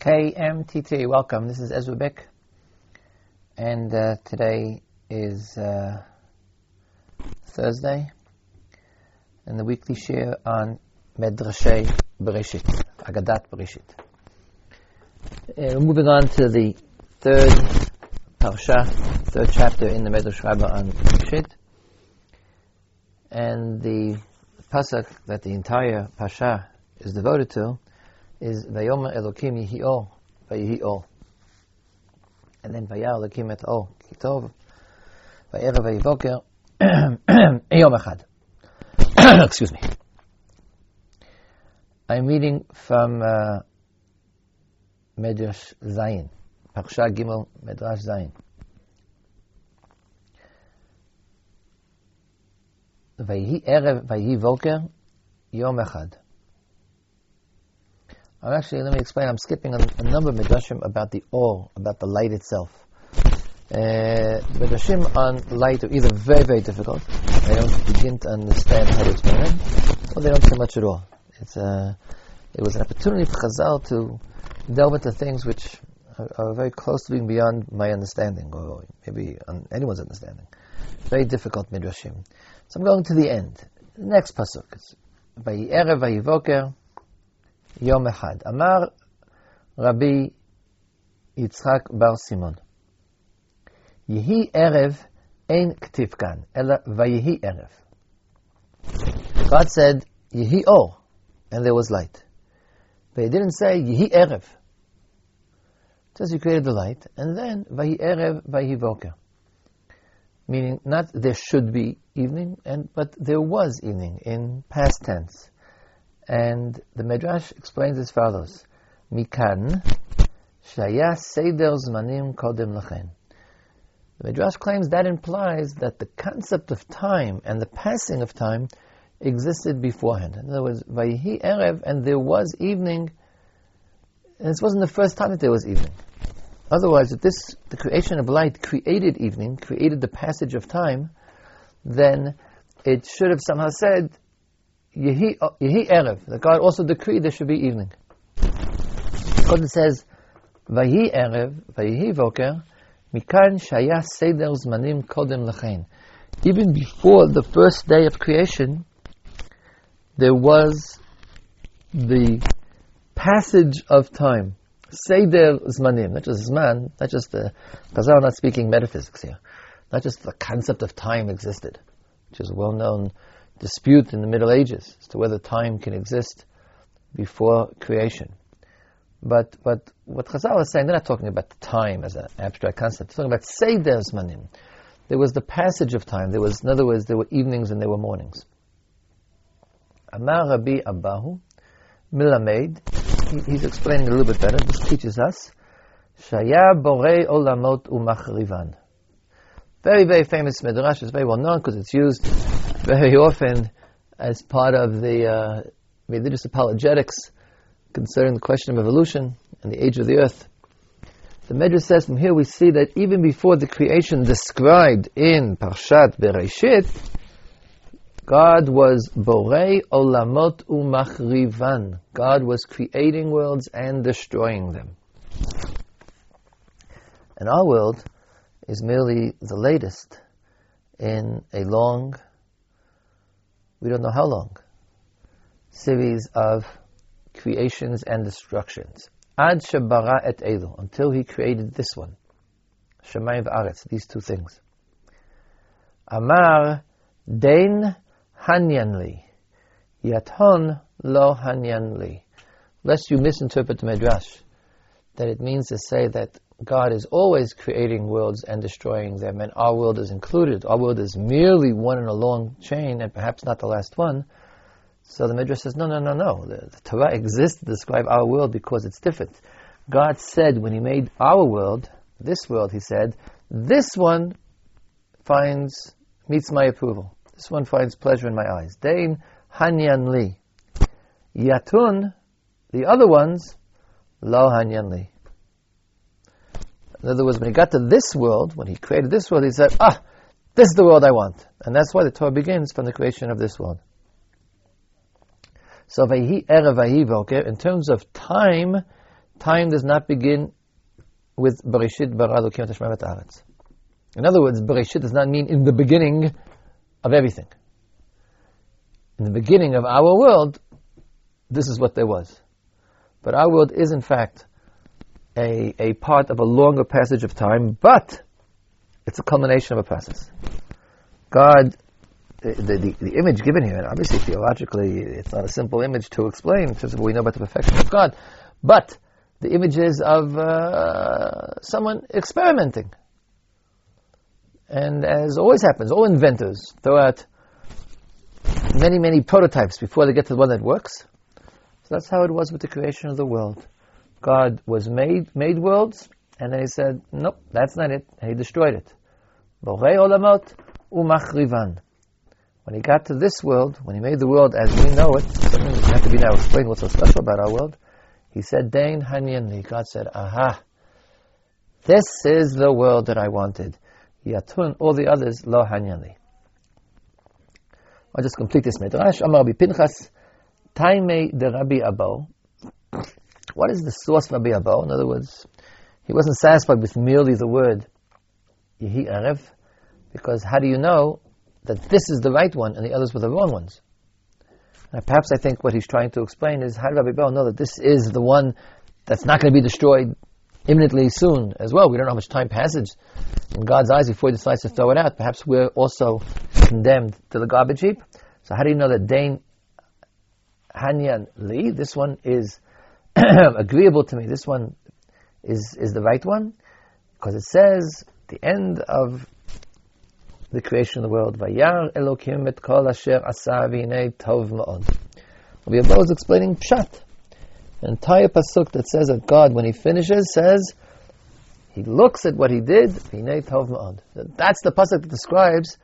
KMTT, welcome. This is Ezra Bick, and uh, today is uh, Thursday, and the weekly share on Medrashay Bereshit, Agadat Bereshit. Uh, we're moving on to the third parsha, third chapter in the Medrash Rabbah on Bereshit, and the pasuk that the entire parsha is devoted to is Vayomer Elokim Yihi Or, Vayihi Or. And then Vayar Elokim Et Or, Kitov, Vayerev Vayivoker, Yom Echad. Excuse me. I'm reading from uh, Medrash Zayin, Parsha Gimel Medrash Zayin. ויהי ערב, ויהי בוקר, יום אחד. I'm actually, let me explain, I'm skipping a, a number of Midrashim about the or, about the light itself. Uh, Midrashim on light are either very, very difficult, they don't begin to understand how to explain them, or they don't say much at all. It's a, it was an opportunity for Chazal to delve into things which are, are very close to being beyond my understanding, or maybe on anyone's understanding. Very difficult Midrashim. So I'm going to the end. The next pasuk is יום אחד. אמר רבי יצחק בר סימון, יהי ערב אין כתיב כאן, אלא ויהי ערב. God said, יהי אור, and there was light. But he didn't say, יהי ערב. It says he created the light, and then, ויהי ערב, ויהי בוקר. Meaning, not there should be evening, and but there was evening in past tense. And the Midrash explains as follows: Mikan shaya seder zmanim kodem lachen. The Midrash claims that implies that the concept of time and the passing of time existed beforehand. In other words, Vayihi Erev, and there was evening, and this wasn't the first time that there was evening. Otherwise, if this, the creation of light created evening, created the passage of time, then it should have somehow said Yehi, Yehi Erev. That God also decreed there should be evening. God says, Vayi Erev, Vayi Voker, Mikan Shaya Seder Zmanim Kodem Lechein. Even before the first day of creation, there was the passage of time. Seder Zmanim, not just Zman, not just the, because I'm not speaking metaphysics here, not just the concept of time existed, which is well-known dispute in the Middle Ages as to whether time can exist before creation. But, but what Chazal is saying, they're not talking about time as an abstract concept. They're talking about Seder Zmanim. There was the passage of time. There was, in other words, there were evenings and there were mornings. Amar Rabbi Abahu, Milamed, he, he's explaining a little bit better. This teaches us, Shaya Borei Olamot Umachrivan. Very, very famous midrash. It's very well known because it's used very often as part of the uh, religious apologetics concerning the question of evolution and the age of the earth. The Midrash says from here we see that even before the creation described in Parshat Bereshit, God was Borei Olamot Umachrivan. God was creating worlds and destroying them. And our world is merely the latest in a long we don't know how long, series of creations and destructions. Ad Shabara et Elu, until he created this one. Shemayim v'aretz, these two things. Amar Dein Hanyanli, Yaton Lo Hanyanli. Lest you misinterpret the Midrash, that it means to say that God is always creating worlds and destroying them, and our world is included. Our world is merely one in a long chain, and perhaps not the last one. So the Midrash says, no, no, no, no. The, the Torah exists to describe our world because it's different. God said when He made our world, this world, He said, this one finds meets my approval. This one finds pleasure in my eyes. Dein hanyan li. Yatun, the other ones, lo hanyan li. In other words, when he got to this world, when he created this world, he said, ah, this is the world I want. And that's why the Torah begins from the creation of this world. So, in terms of time, time does not begin with Bereshit bara Elokim. In other words, Bereshit does not mean in the beginning of everything. In the beginning of our world, this is what there was. But our world is, in fact, a, a part of a longer passage of time, but it's a culmination of a process. God, the, the, the image given here, and obviously theologically, it's not a simple image to explain in terms of what we know about the perfection of God, but the images of uh, someone experimenting. And as always happens, all inventors throw out many, many prototypes before they get to the one that works. So that's how it was with the creation of the world. God was made, made worlds, and then he said, nope, that's not it. And he destroyed it. When he got to this world, when he made the world as we know it, something that have to be now explained what's so special about our world, he said, Dain Hanyanli. God said, Aha, this is the world that I wanted. Yatun, all the others, Lo Hanyanli. I'll just complete this midrash. Amar Pinchas, Taime de Rabbi Abo. What is the source of Rabbi Abo? In other words, he wasn't satisfied with merely the word Yehi Erev, because how do you know that this is the right one and the others were the wrong ones? Now, perhaps I think what he's trying to explain is how did Rabbi Abo know that this is the one that's not going to be destroyed imminently soon as well? We don't know how much time passes in God's eyes before he decides to throw it out. Perhaps we're also condemned to the garbage heap. So how do you know that Dain Hanyan Li, this one is agreeable to me, this one is, is the right one? Because it says, the end of the creation of the world. Vayar Elokim et kol asher asa tov ma'od. Rabbi Abba is explaining Pshat. An entire pasuk that says that God, when He finishes, says, He looks at what He did, v'hinei tov. That's the pasuk that describes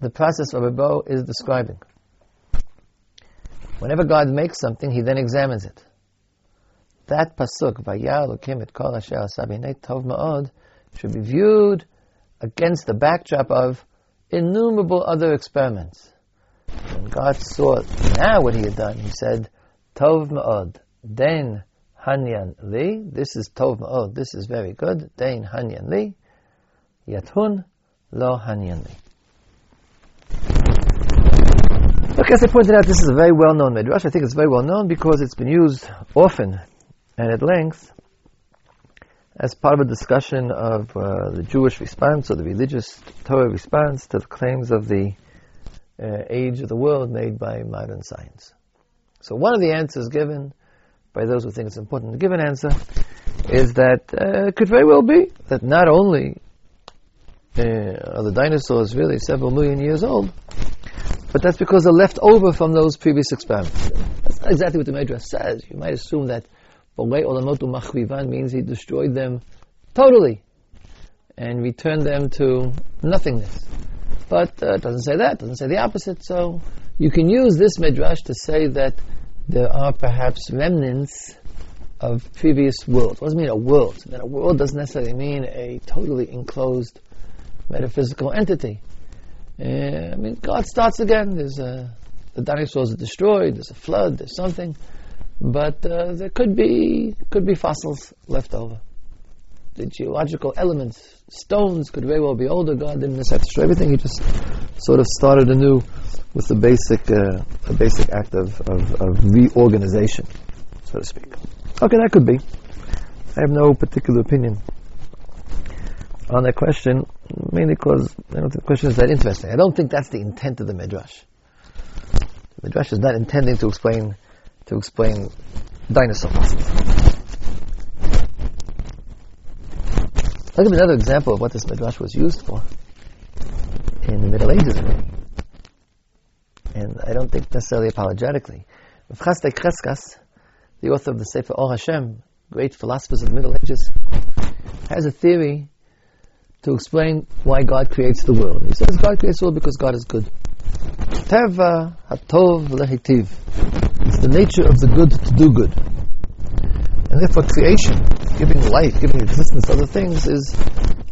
the process Rabbi Abba is describing. Whenever God makes something, He then examines it. That pasuk, Vayar Elokim et kol asher tov ma'od, should be viewed against the backdrop of innumerable other experiments. When God saw now what he had done, he said, Tov ma'od, den hanyan li, this is tov ma'od, this is very good, den hanyan li, yathun lo hanyan li. Look, as I pointed out, this is a very well-known midrash. I think it's very well known because it's been used often and at length as part of a discussion of uh, the Jewish response or the religious Torah response to the claims of the uh, age of the world made by modern science. So one of the answers given by those who think it's important to give an answer is that uh, it could very well be that not only uh, are the dinosaurs really several million years old, but that's because they're left over from those previous experiments. That's not exactly what the Midrash says. You might assume that Bolei olamotu means he destroyed them totally and returned them to nothingness. But uh, it doesn't say that, it doesn't say the opposite. So you can use this midrash to say that there are perhaps remnants of previous worlds. What does it mean a world? That a world doesn't necessarily mean a totally enclosed metaphysical entity. Uh, I mean, God starts again. There's a, the dinosaurs are destroyed. There's a flood. There's something but uh, there could be could be fossils left over. The geological elements, stones, could very well be older. God didn't necessarily destroy everything. He just sort of started anew with the basic uh, a basic act of, of, of reorganization, so to speak. Okay, that could be. I have no particular opinion on that question, mainly because I don't think the question is that interesting. I don't think that's the intent of the midrash. The midrash is not intending to explain to explain dinosaurs. I'll give another example of what this midrash was used for in the Middle Ages. And I don't think necessarily apologetically. Chasdai Crescas, the author of the Sefer Or Hashem, great philosophers of the Middle Ages, has a theory to explain why God creates the world. He says God creates the world because God is good. Teva hatov lehitiv. It's the nature of the good to do good. And therefore creation, giving life, giving existence to other things is,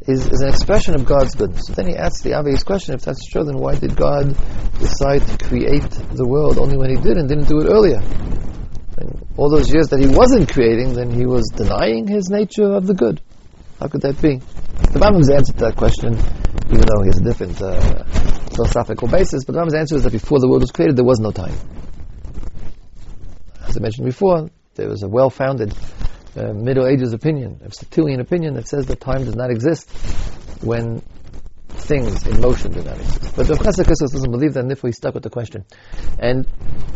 is, is an expression of God's goodness. So then he asks the obvious question, if that's true, then why did God decide to create the world only when he did and didn't do it earlier? And all those years that he wasn't creating, then he was denying his nature of the good. How could that be? The Rambam's answer to that question, even though he has a different uh, philosophical basis, but the Rambam's answer is that before the world was created, there was no time. As I mentioned before, there was a well-founded uh, Middle Ages opinion, a Aristotelian opinion that says that time does not exist when things in motion do not exist. But the Chassid doesn't believe that, and therefore he's stuck with the question. And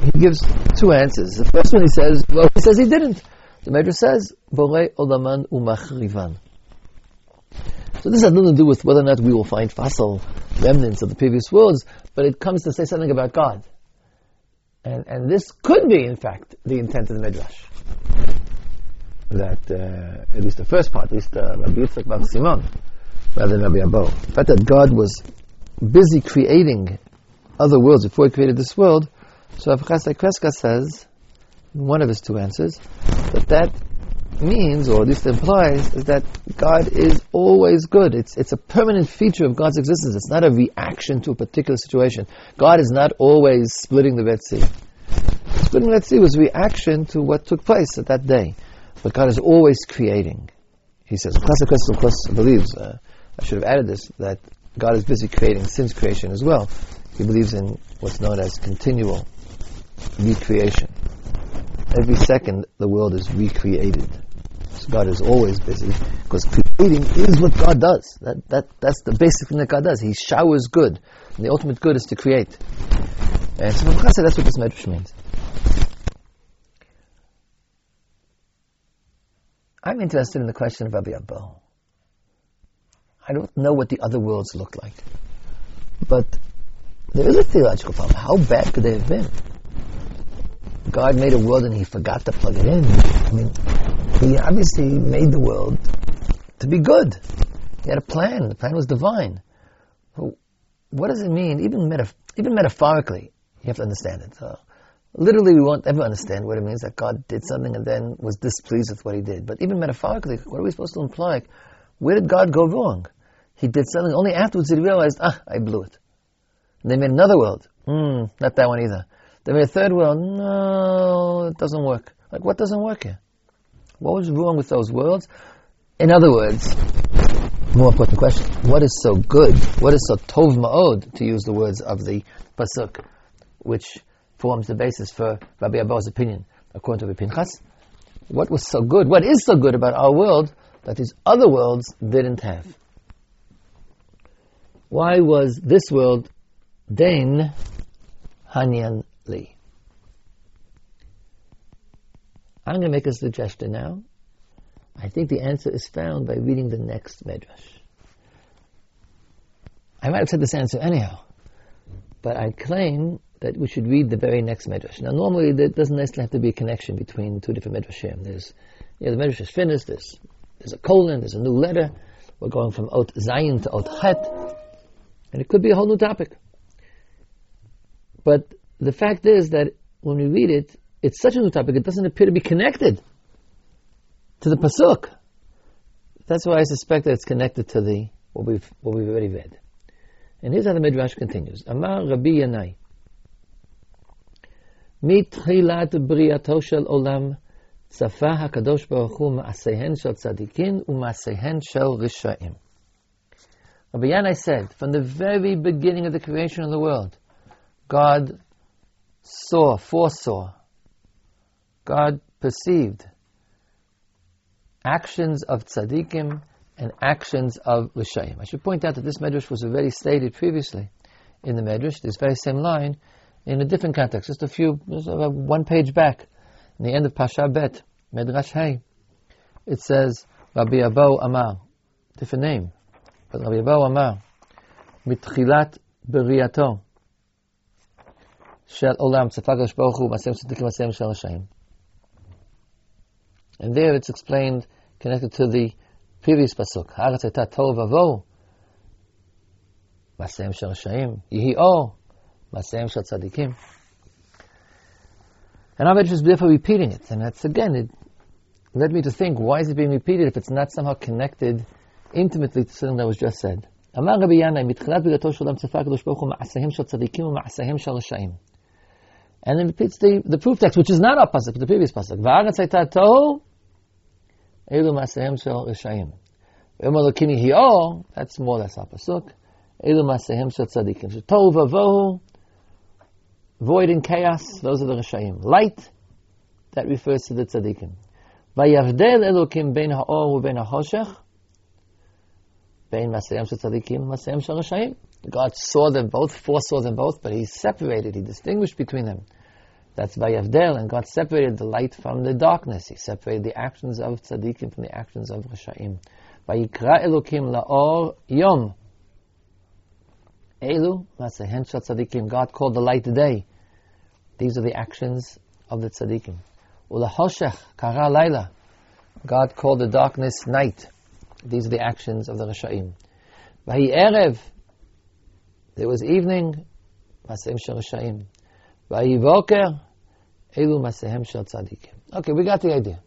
he gives two answers. The first one he says, well, he says he didn't. The Medrash says, Borei olaman umachrivan. So this has nothing to do with whether or not we will find fossil remnants of the previous worlds, but it comes to say something about God. And, and this could be, in fact, the intent of the Midrash. That, uh, at least the first part, at least uh, Rabbi Yitzchak Bar Simon, rather than Rabbi Abo. The fact that God was busy creating other worlds before he created this world, so Rav Kreska says, in one of his two answers, that that means, or at least implies, is that God is always good. It's, it's a permanent feature of God's existence. It's not a reaction to a particular situation. God is not always splitting the Red Sea. Splitting the Red Sea was a reaction to what took place at that day. But God is always creating. He says, Crescas of course, believes, uh, I should have added this, that God is busy creating since creation as well. He believes in what's known as continual recreation. Every second, the world is recreated. God is always busy because creating is what God does. That, that, that's the basic thing that God does. He showers good. And the ultimate good is to create. And so that's what this medrash means. I'm interested in the question of Rabbi Abba. I don't know what the other worlds look like. But there is a theological problem. How bad could they have been? God made a world and he forgot to plug it in. I mean, he obviously made the world to be good. He had a plan. The plan was divine. what does it mean? Even, metaf- even metaphorically, you have to understand it. So, literally, we won't ever understand what it means that God did something and then was displeased with what he did. But even metaphorically, what are we supposed to imply? Where did God go wrong? He did something. Only afterwards did he realize, ah, I blew it. And they made another world. Hmm, not that one either. Made a third world. No, it doesn't work. Like, what doesn't work here? What was wrong with those worlds? In other words, more important question, what is so good? What is so tov ma'od, to use the words of the Pasuk, which forms the basis for Rabbi Abba's opinion, according to Rabbi Pinchas? What was so good? What is so good about our world that these other worlds didn't have? Why was this world Dain Hanyan Li? I'm going to make a suggestion now. I think the answer is found by reading the next medrash. I might have said this answer anyhow, but I claim that we should read the very next medrash. Now, normally there doesn't necessarily have to be a connection between two different medrashim. There's, you know, the medrash is finished. There's, there's a colon. There's a new letter. We're going from Ot Zayin to Ot Het, and it could be a whole new topic. But the fact is that when we read it, it's such a new topic, it doesn't appear to be connected to the pasuk. That's why I suspect that it's connected to the what we've what we've already read. And here's how the midrash continues: Amar Rabbi Yanai. מתחילת בריאתו של עולם צפה הקדוש ברוך הוא מעשיהן של צדיקים ומעשיהן של רשעים. Rabbi Yanai said, from the very beginning of the creation of the world, God saw, foresaw, God perceived actions of tzaddikim and actions of rishayim. I should point out that this medrash was already stated previously in the medrash, this very same line, in a different context, just a few, just one page back, in the end of Pasha Bet, Medrash Hay. It says, Rabbi Abo Amar, different name, but Rabbi Abo Amar, mitchilat beriyato, shel olam tzafagash baruch hu, masem tzaddikim, masem shel rishayim. And there it's explained, connected to the previous pasuk. Haaretz הייתה תוהו ובוהו, מעשיהם של רשעים, יהי אור, מעשיהם של צדיקים. And I'm just therefore repeating it. And that's again, it led me to think, why is it being repeated if it's not somehow connected intimately to something that was just said? אמר רבי ינאי, מתחילת בריאתו של עולם צפה הקדוש ברוך הוא מעשיהם של צדיקים ומעשיהם של רשעים. And then repeats the, the proof text, which is not our pasuk, the previous pasuk. V'aretz hayta tohu, elu masehem shel rishayim. V'emar lokimi hi'or, that's more or less our pasuk. Elu masehem shel tzadikim. Tohu vavohu, void and chaos, those are the rishayim. Light, that refers to the tzadikim. Vayavdel elokim ben ha'or u'ben ha'choshech, ben masayim shel tzadikim, masayim shel rishayim. God saw them both, foresaw them both, but He separated, He distinguished between them. That's Vayavdel, and God separated the light from the darkness. He separated the actions of tzaddikim from the actions of Rishaim. Vayikra Elokim la'or yom. Elu, Masehen tzaddikim. God called the light day. These are the actions of the tzaddikim. Ulahoshech kara laila. God called the darkness night. These are the actions of the Rishaim. Vahi erev. There was evening. Masehen shel Rishaim. Vahi voker. Okay, we got the idea.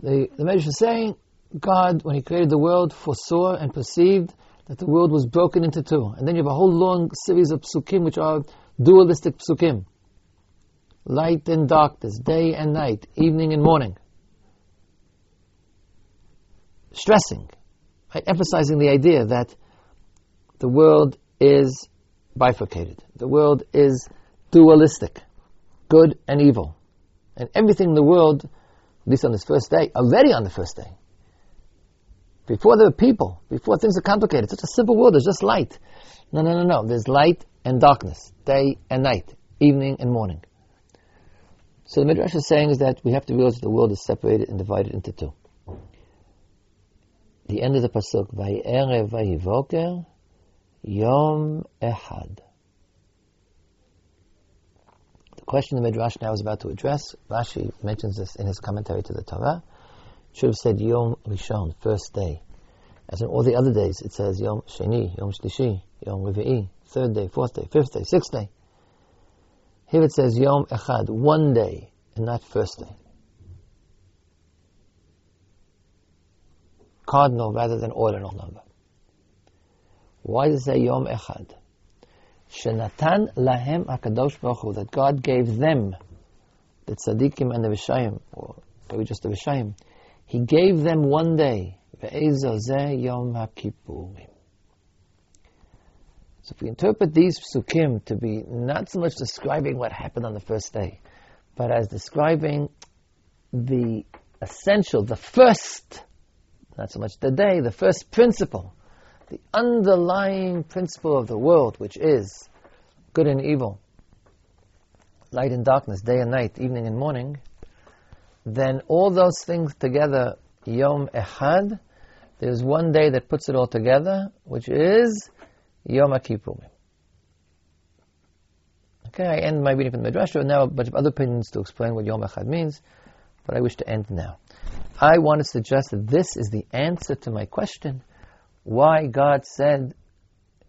The, the Medrash is saying, God, when He created the world, foresaw and perceived that the world was broken into two. And then you have a whole long series of psukim which are dualistic psukim. Light and darkness, day and night, evening and morning. Stressing, right? emphasizing the idea that the world is bifurcated. The world is dualistic good and evil. And everything in the world, at least on this first day, already on the first day, before there were people, before things are complicated, It's such a simple world, there's just light. No, no, no, no. There's light and darkness, day and night, evening and morning. So the Midrash is saying is that we have to realize that the world is separated and divided into two. The end of the pasuk, Vayerev Vayivoker, Yom Echad. The question the Midrash now is about to address, Rashi mentions this in his commentary to the Torah, should have said Yom Rishon, first day. As in all the other days, it says Yom Sheni, Yom Shlishi, Yom Revi'i, third day, fourth day, fifth day, sixth day. Here it says Yom Echad, one day, and not first day. Cardinal rather than ordinal number. Why does it say Yom Echad? Shenatan lahem akadosh baruch that God gave them, the tzaddikim and the vishayim, or maybe just the vishayim, He gave them one day, yom hakippurim. So if we interpret these psukim to be not so much describing what happened on the first day, but as describing the essential, the first, not so much the day, the first principle, the underlying principle of the world, which is good and evil, light and darkness, day and night, evening and morning, then all those things together, Yom Echad, there's one day that puts it all together, which is Yom Kippurim. Okay, I end my reading from the Midrash. Now a bunch of other opinions to explain what Yom Echad means, but I wish to end now. I want to suggest that this is the answer to my question why God said,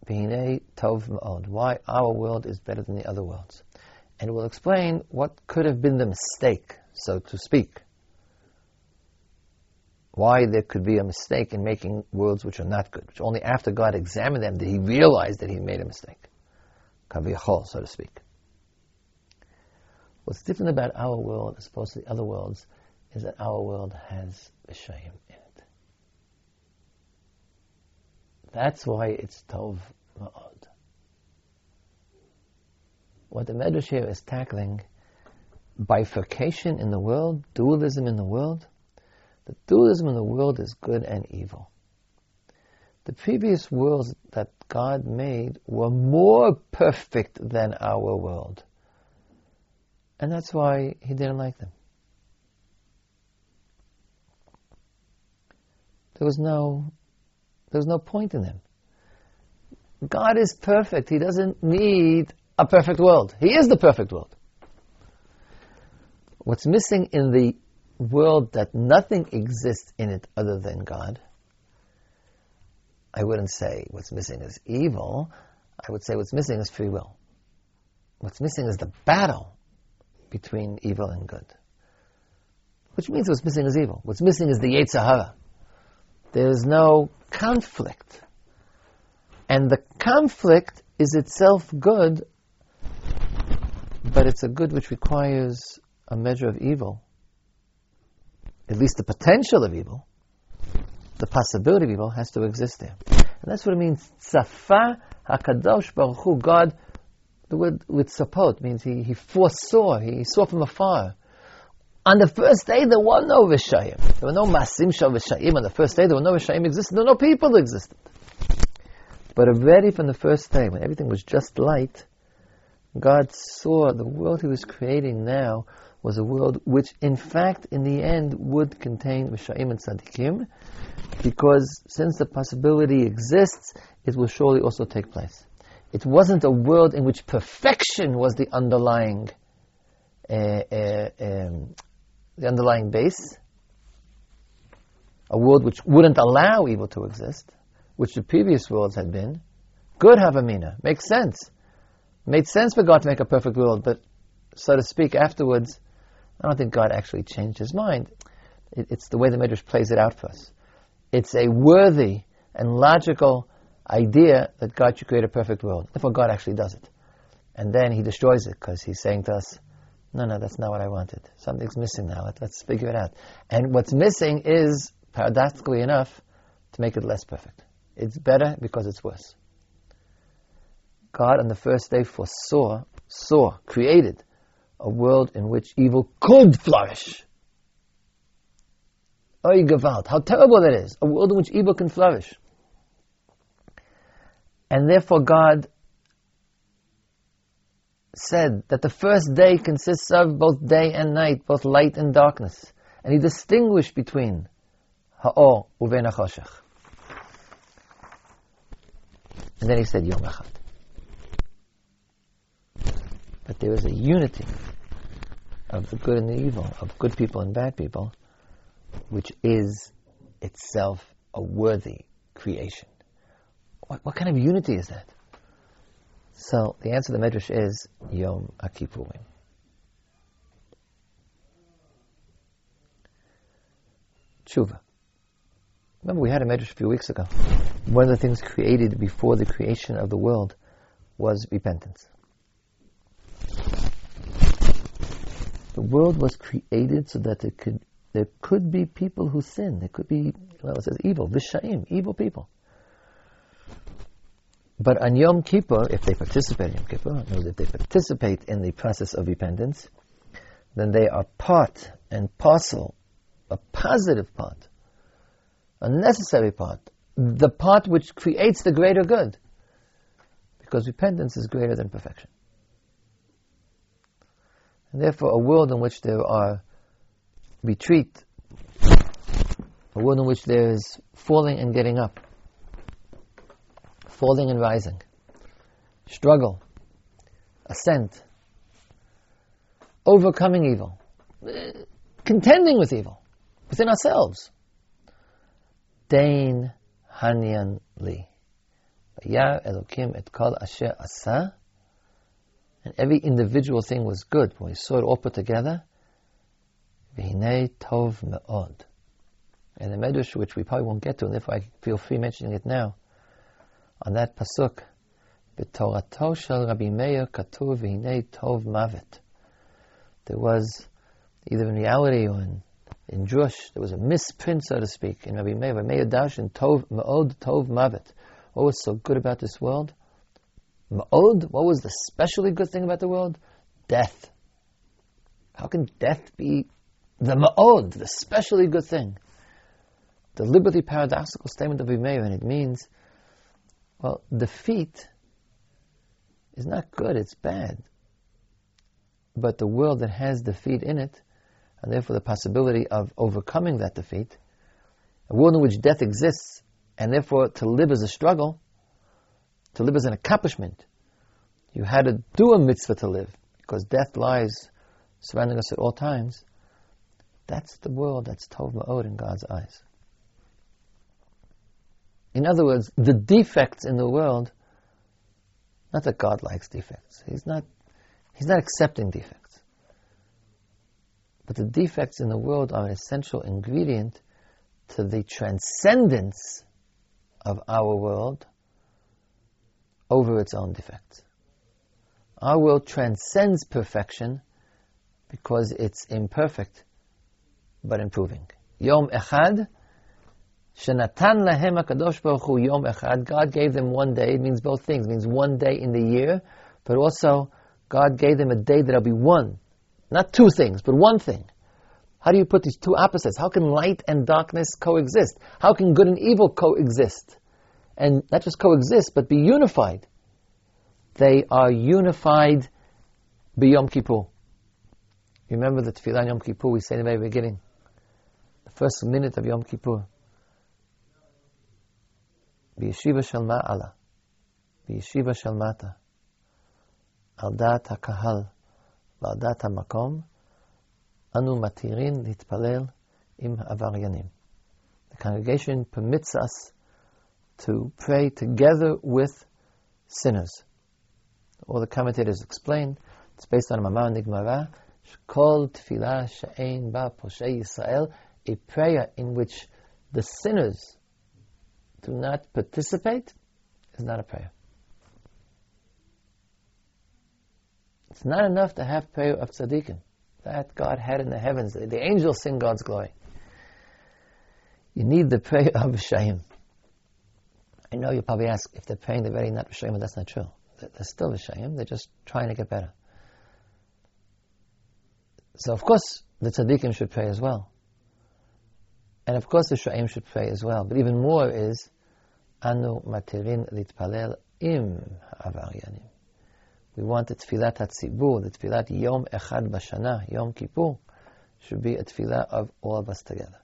Tov Ma'od, why our world is better than the other worlds. And it will explain what could have been the mistake, so to speak. Why there could be a mistake in making worlds which are not good, which only after God examined them did he realize that he made a mistake. Kaviyachol, so to speak. What's different about our world as opposed to the other worlds is that our world has Vishayim That's why it's Tov Ma'od. What the Medrash here is tackling, bifurcation in the world, dualism in the world. The dualism in the world is good and evil. The previous worlds that God made were more perfect than our world. And that's why he didn't like them. There was no there's no point in him. God is perfect. He doesn't need a perfect world. He is the perfect world. What's missing in the world that nothing exists in it other than God, I wouldn't say what's missing is evil. I would say what's missing is free will. What's missing is the battle between evil and good. Which means what's missing is evil. What's missing is the Yetzer Hara. There's no conflict. And the conflict is itself good, but it's a good which requires a measure of evil, at least the potential of evil, the possibility of evil has to exist there. And that's what it means, Tzafa HaKadosh Baruch Hu, God, the word with sapot means he, he foresaw, he saw from afar. On the first day, there were no Vishayim. There were no Masim Shal Vishayim. On the first day, there were no Vishayim existed. There were no people existed. But already from the first day, when everything was just light, God saw the world He was creating now was a world which, in fact, in the end, would contain Rishayim and Tzaddikim, because since the possibility exists, it will surely also take place. It wasn't a world in which perfection was the underlying, uh, uh, um, the underlying base. A world which wouldn't allow evil to exist, which the previous worlds had been. Good Havamina makes sense. Made sense for God to make a perfect world, but so to speak, afterwards, I don't think God actually changed his mind. It, it's the way the Midrash plays it out for us. It's a worthy and logical idea that God should create a perfect world. Therefore, God actually does it. And then he destroys it because he's saying to us, no, no, that's not what I wanted. Something's missing now. Let's figure it out. And what's missing is, paradoxically enough, to make it less perfect. It's better because it's worse. God on the first day foresaw, saw, created a world in which evil could flourish. Oy Gewalt, how terrible that is. A world in which evil can flourish. And therefore God said that the first day consists of both day and night, both light and darkness. And he distinguished between ha'or uven ha'choshech. And then he said Yom Echad. But there is a unity of the good and the evil, of good people and bad people, which is itself a worthy creation. What, what kind of unity is that? So the answer to the Medrash is Yom Kippurim. Tshuva. Remember, we had a Medrash a few weeks ago. One of the things created before the creation of the world was repentance. The world was created so that could, there could be people who sin. There could be, well, it says evil, vishaim, evil people. But on Yom Kippur, if they participate in Yom Kippur, know that they participate in the process of repentance, then they are part and parcel, a positive part, a necessary part, the part which creates the greater good. Because repentance is greater than perfection. And therefore, a world in which there are retreat, a world in which there is falling and getting up, falling and rising, struggle, ascent, overcoming evil, contending with evil within ourselves. Dain Hanyan Li. Elokim et kol asher asa and every individual thing was good. When we saw it all put together, V'hinei tov me'od. And the Medrash, which we probably won't get to, and therefore I feel free mentioning it now, on that pasuk, B'torato shel Rabbi Meir katuv v'hinei tov mavet. There was, either in reality or in, in Drush, there was a misprint, so to speak, in Rabbi Meir, Rabbi Meir Dash, and tov me'od tov mavet. What was so good about this world? Ma'od, what was the specially good thing about the world? Death. How can death be the ma'od, the specially good thing? The Deliberately paradoxical statement of Meir, and it means, well, defeat is not good, it's bad. But the world that has defeat in it, and therefore the possibility of overcoming that defeat, a world in which death exists, and therefore to live is a struggle, to live as an accomplishment. You had to do a mitzvah to live, because death lies surrounding us at all times. That's the world that's Tov Ma'od in God's eyes. In other words, the defects in the world, not that God likes defects. He's not, he's not accepting defects. But the defects in the world are an essential ingredient to the transcendence of our world over its own defects. Our world transcends perfection because it's imperfect, but improving. Yom Echad, Shenatan lahem HaKadosh Baruch Hu Yom Echad. God gave them one day. It means both things. It means one day in the year, but also God gave them a day that'll be one. Not two things, but one thing. How do you put these two opposites? How can light and darkness coexist? How can good and evil coexist? And not just coexist, but be unified. They are unified by Yom Kippur. Remember the Tefillah Yom Kippur we say in the very beginning? The first minute of Yom Kippur. בישיבה של מעלה, בישיבה של מטה, על דעת הקהל ועל דעת המקום, אנו מתירים להתפלל עם העבריינים. The congregation permits us to pray together with sinners. All the commentators explain, it's based on a Mamar Nigmara, called Tefillah She'ein Ba Poshei Yisrael, a prayer in which the sinners do not participate is not a prayer. It's not enough to have prayer of tzaddikim. That God had in the heavens. The angels sing God's glory. You need the prayer of Shayim. I know you probably ask if they're praying, they're very not Rishayim, but that's not true. They're still Rishayim, they're just trying to get better. So, of course, the tzaddikim should pray as well. And of course, the Sha'im should pray as well. But even more is, Anu matirin litpalel im avaryanim. We want the tefillat hatzibur, the tefillat Yom Echad Bashana, Yom Kippur, should be a tefillah of all of us together.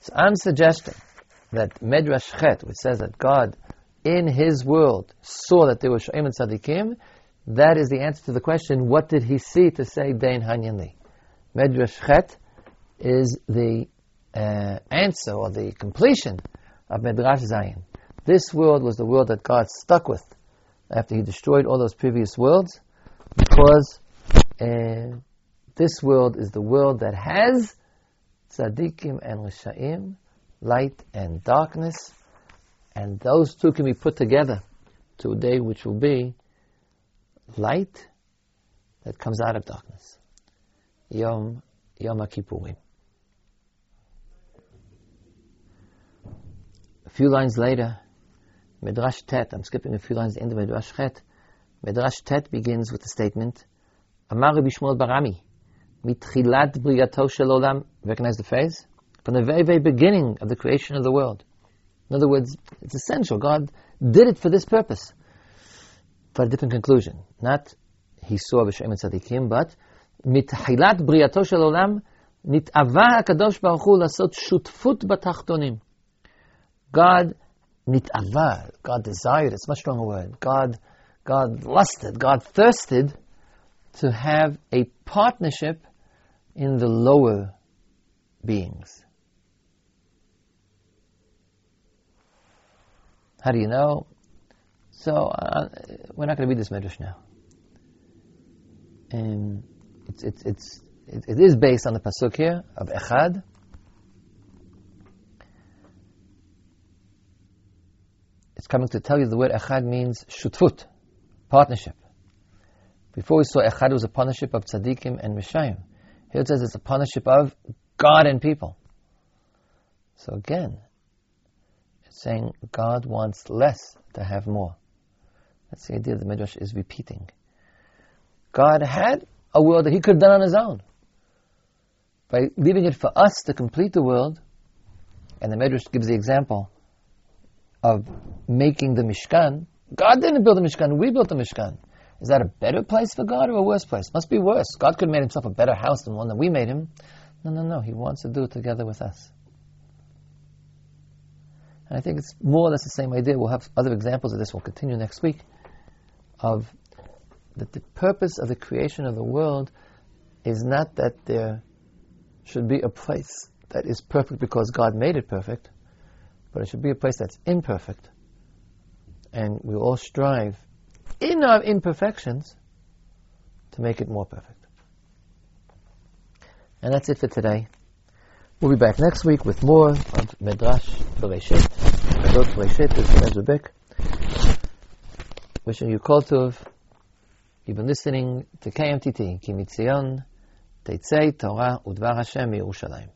So I'm suggesting that Medrash Chet, which says that God in His world saw that there were Sha'im and Tzadikim, that is the answer to the question, what did He see to say Dein Hanyan Li? Medrash Chet is the uh, answer or the completion of Medrash Zayin. This world was the world that God stuck with after He destroyed all those previous worlds, because uh, this world is the world that has tzaddikim and rishaim, light and darkness, and those two can be put together to a day which will be light that comes out of darkness. Yom Yom Kippurim. few lines later, Medrash Tet, I'm skipping a few lines at the end of Medrash Chet, Medrash Tet begins with the statement, Amar Rabbi Shmuel bar Ami, mitchilat briyato shel olam, recognize the phrase? From the very, very beginning of the creation of the world. In other words, it's essential. God did it for this purpose. For a different conclusion. Not he saw B'Shem and Tzadikim, but mitchilat בריאתו Shel Olam, נתאווה הקדוש ברוך הוא לעשות שותפות בתחתונים. God nit'ava, God desired, it's a much stronger word. God, God lusted, God thirsted to have a partnership in the lower beings. How do you know? So, uh, we're not going to read this medrash now. And it's, it's, it's, it, it is based on the pasuk here of Echad, it's coming to tell you the word echad means shutfut, partnership. Before we saw echad was a partnership of tzaddikim and mishayim. Here it says it's a partnership of God and people. So again, it's saying God wants less to have more. That's the idea the Midrash is repeating. God had a world that He could have done on His own. By leaving it for us to complete the world, and the Midrash gives the example of making the Mishkan, God didn't build the Mishkan, we built the Mishkan. Is that a better place for God or a worse place? Must be worse. God could have made himself a better house than one that we made him. No, no, no. He wants to do it together with us. And I think it's more or less the same idea. We'll have other examples of this. We'll continue next week. Of that the purpose of the creation of the world is not that there should be a place that is perfect because God made it perfect, but it should be a place that's imperfect. And we all strive in our imperfections to make it more perfect. And that's it for today. We'll be back next week with more of Midrash Bereshit. Midrash Bereshit is Ezra Wishing you kol tov You've been listening to KMTT, Kimitzion, Teitzei Torah Udvar Hashem Yerushalayim.